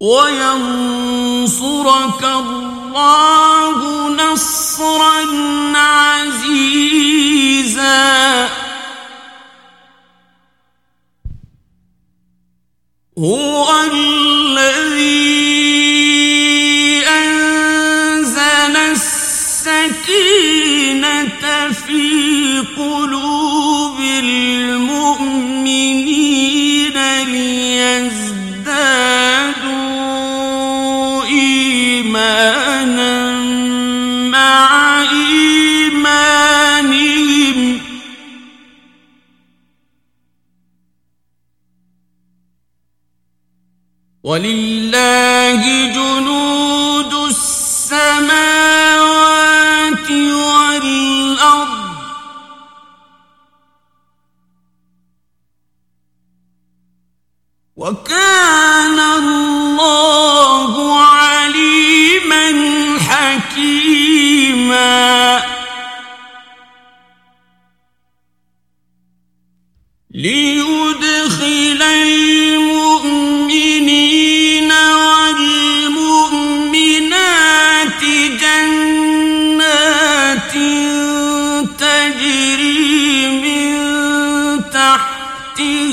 وينصرك الله نصرا عزيزا. هو ولله جنود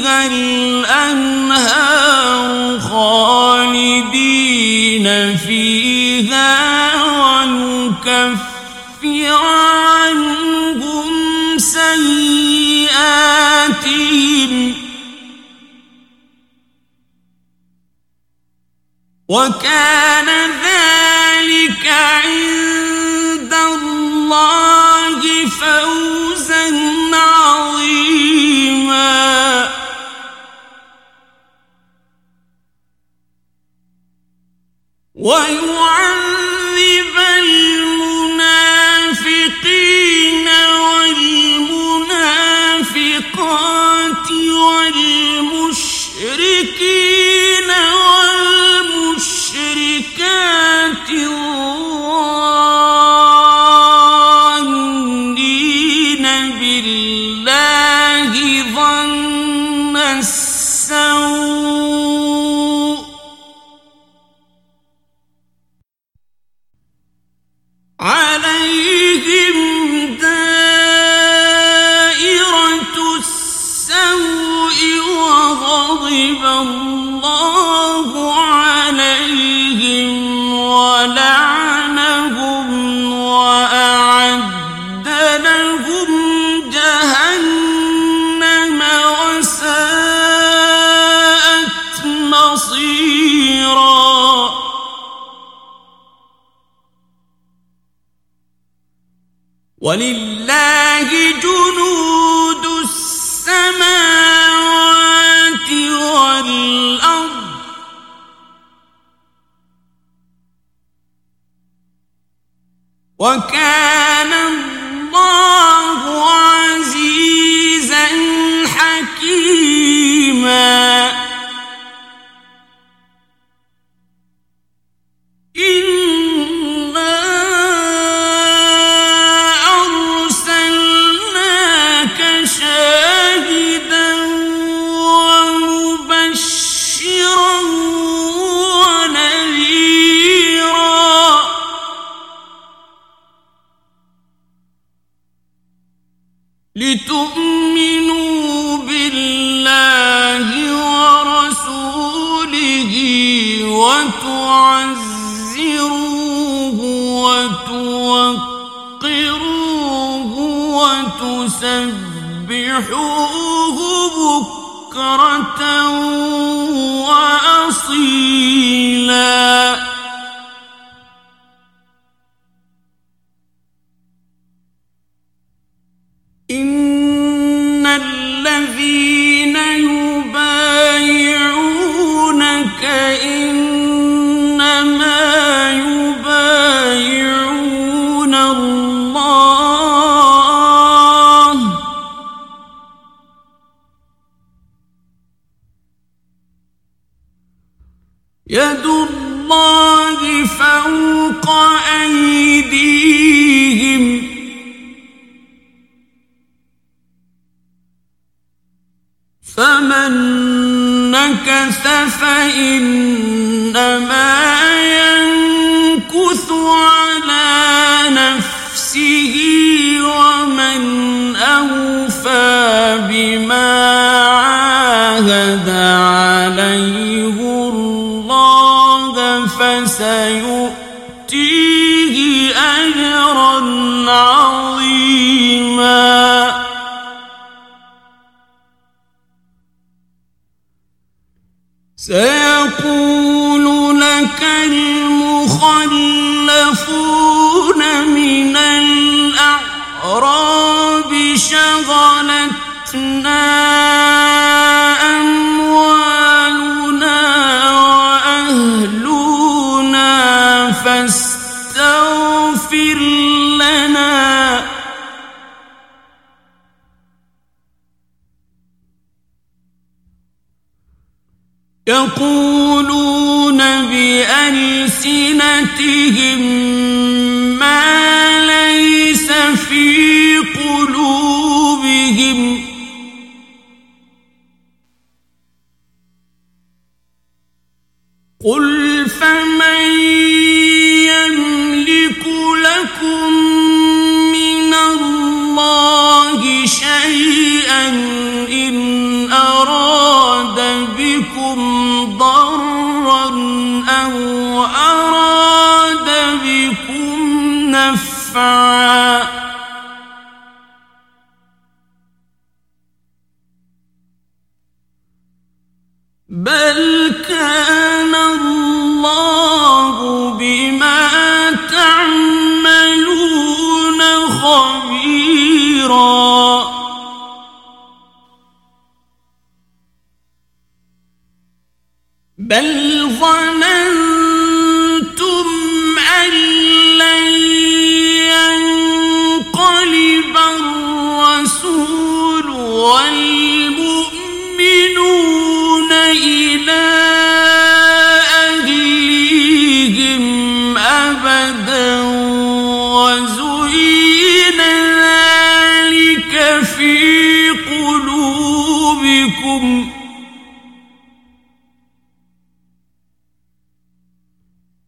إذا الأنهار خالدين فيها ونكفر عنهم سيئاتهم وكان ذلك عند الله فوزا عظيما ويعذب ولله جنود السماوات والأرض. وكان لتؤمنوا بالله ورسوله وتعزروه وتوقروه وتسبحوه بكرة وأصيلا. يد الله فوق أيديهم. فمن نكث فإنما ينكث على نفسه ومن أوفى بما الله فسيؤتيه أجرا عظيما. سيقول لك المخلفون من الأعراب شغلتنا. يقولون بألسنتهم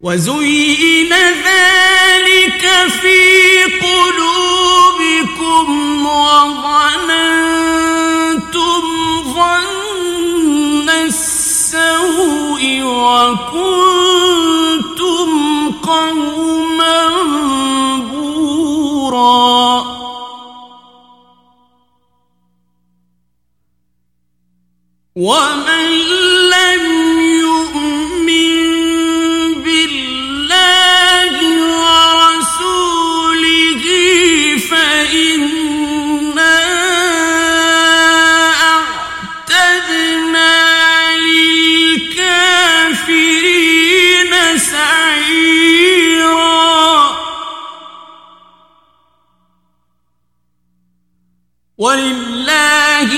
وزين ذلك في قلوبكم وظننتم ظن السوء وكنتم قوما بورا. ومن ولله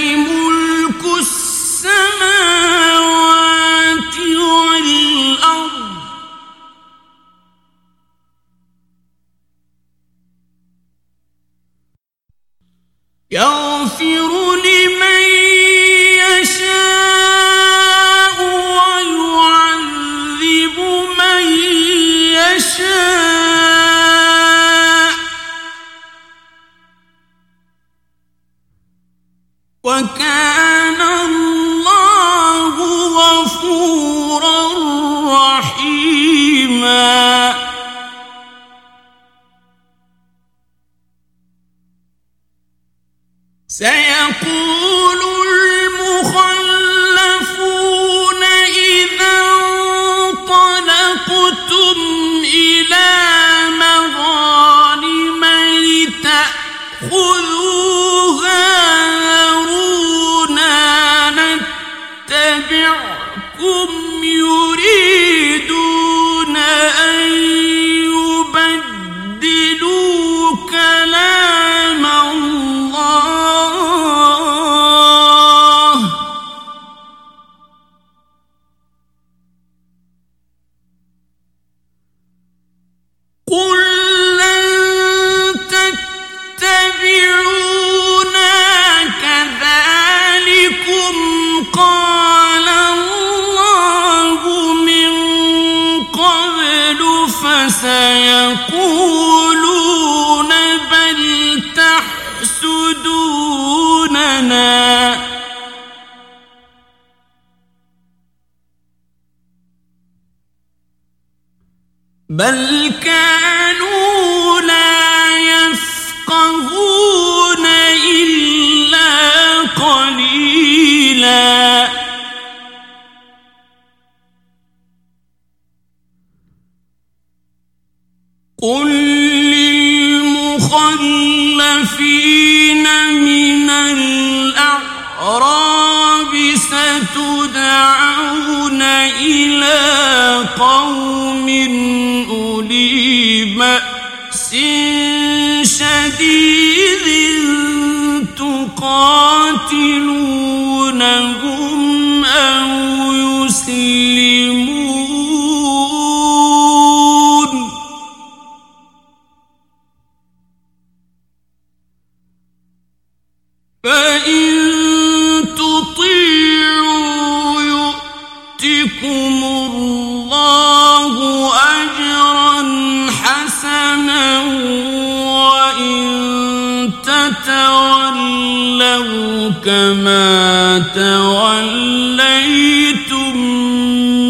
كما توليتم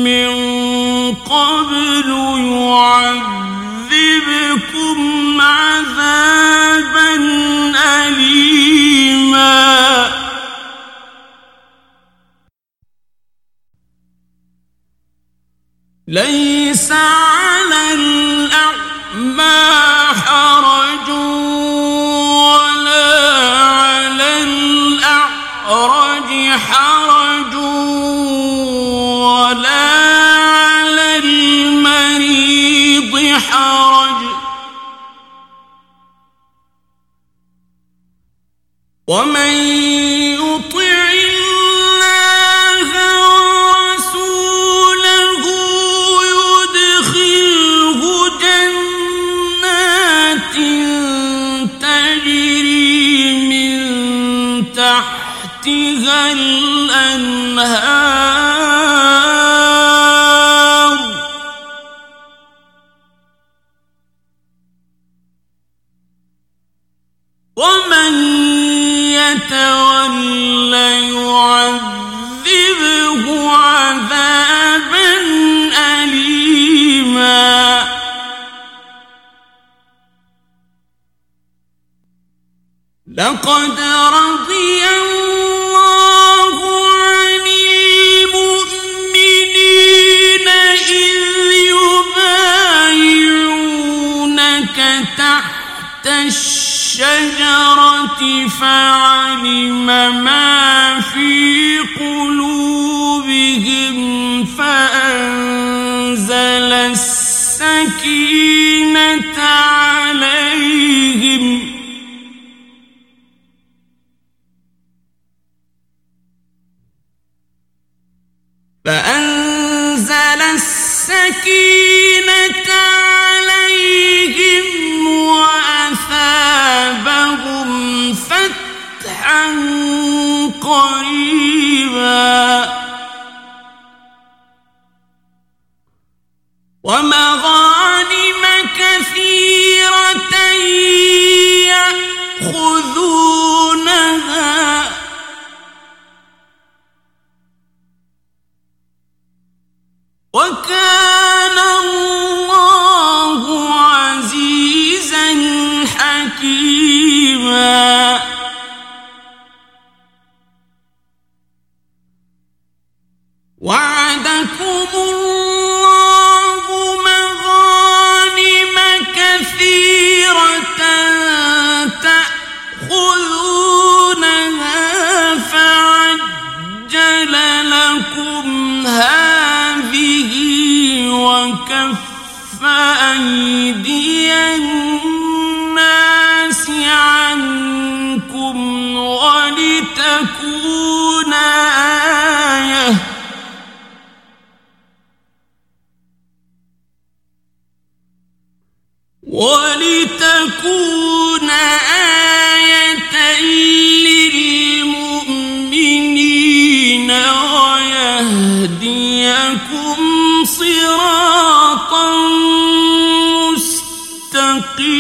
من قبل يعذبكم عذابا أليما. ليس ومن يطع الله ورسوله يدخله جنات تجري من تحتها الأنهار لقد رضي الله عن المؤمنين إذ يبايعونك تحت الشجرة فعلم ما في قلوبهم فأنزل السكينة فأنزل السكينة عليهم وأثابهم فتحا قريبا. لكم هذه وكف أيدي الناس عنكم ولتكون آية. ولتكون ويهديكم صراطا مستقيما.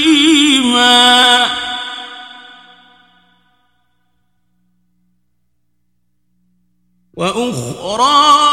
وأخرى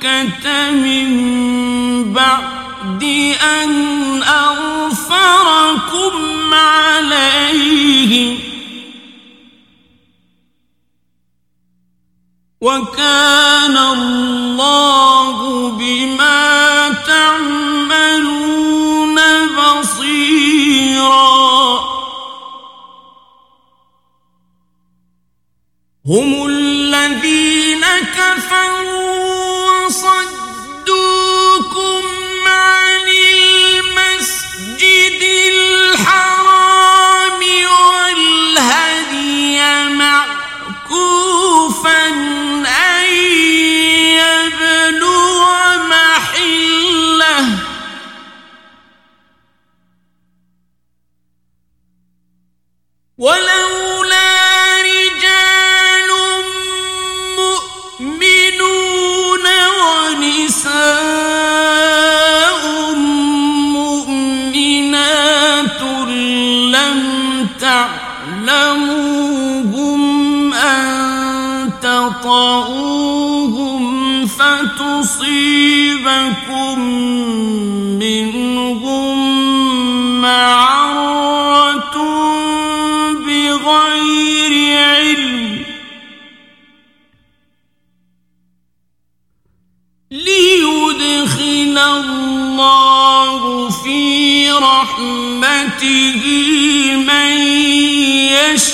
مكة من بعد أن أغفركم عليهم. وكان الله بما تعملون بصيرا. هم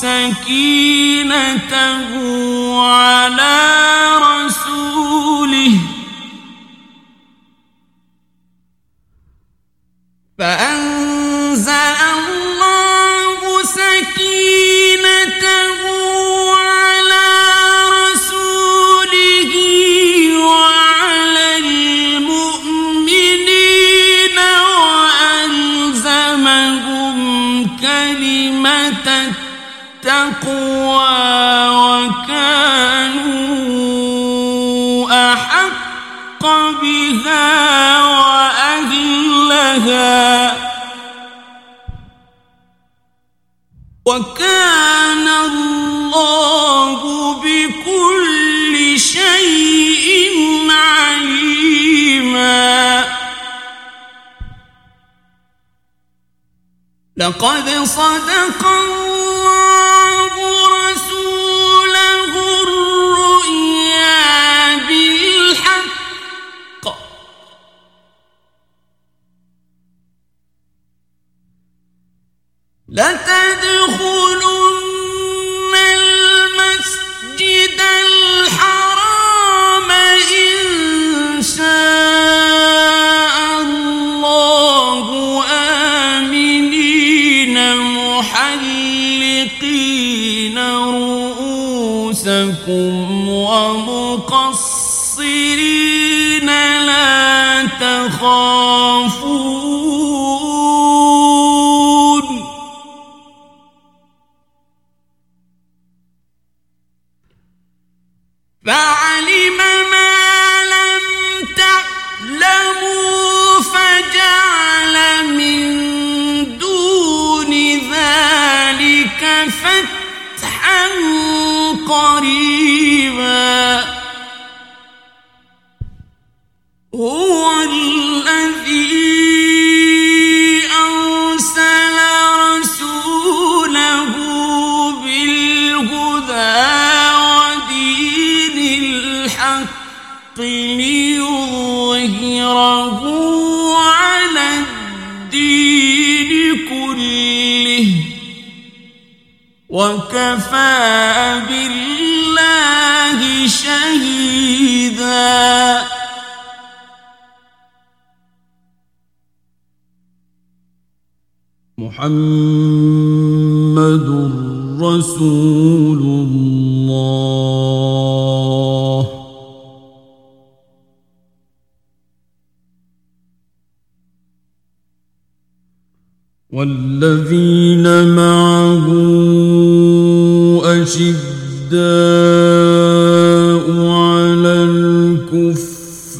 سكينته على رسوله. فأنزل التقوى وكانوا أحق بها وأهلها وكان الله بكل شيء عليما لقد صدق الله تخافون الدين كله وكفى بالله شهيدا. محمد رسول والذين معه أشداء على الكفار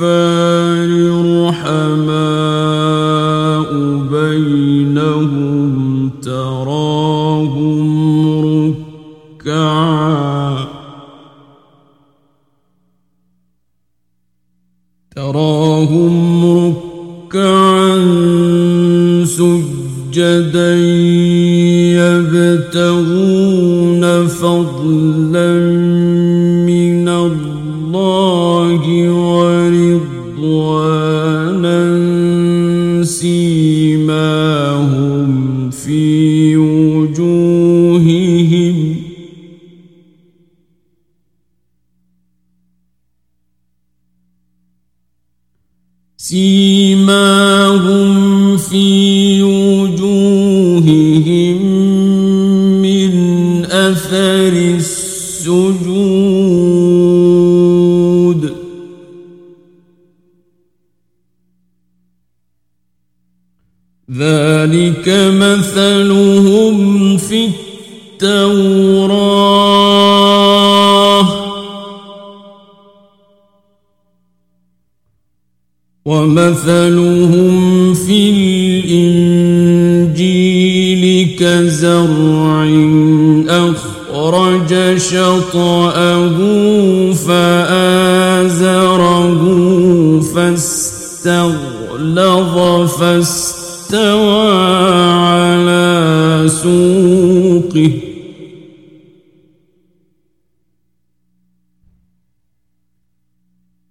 رحماء بينهم تراهم ركعا سجدا ذلك مثلهم في التوراة. ومثلهم في الإنجيل كزرع أخرج شطأه فآزره فاستغلظ فاستوى سوقه.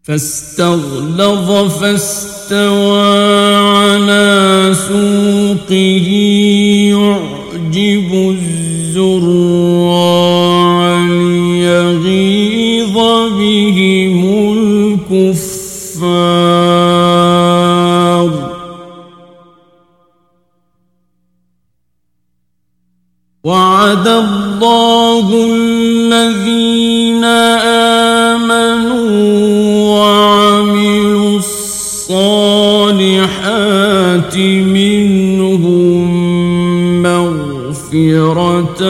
فاستغلظ فاستوى على سوقه يعجب الزراع منهم مغفرة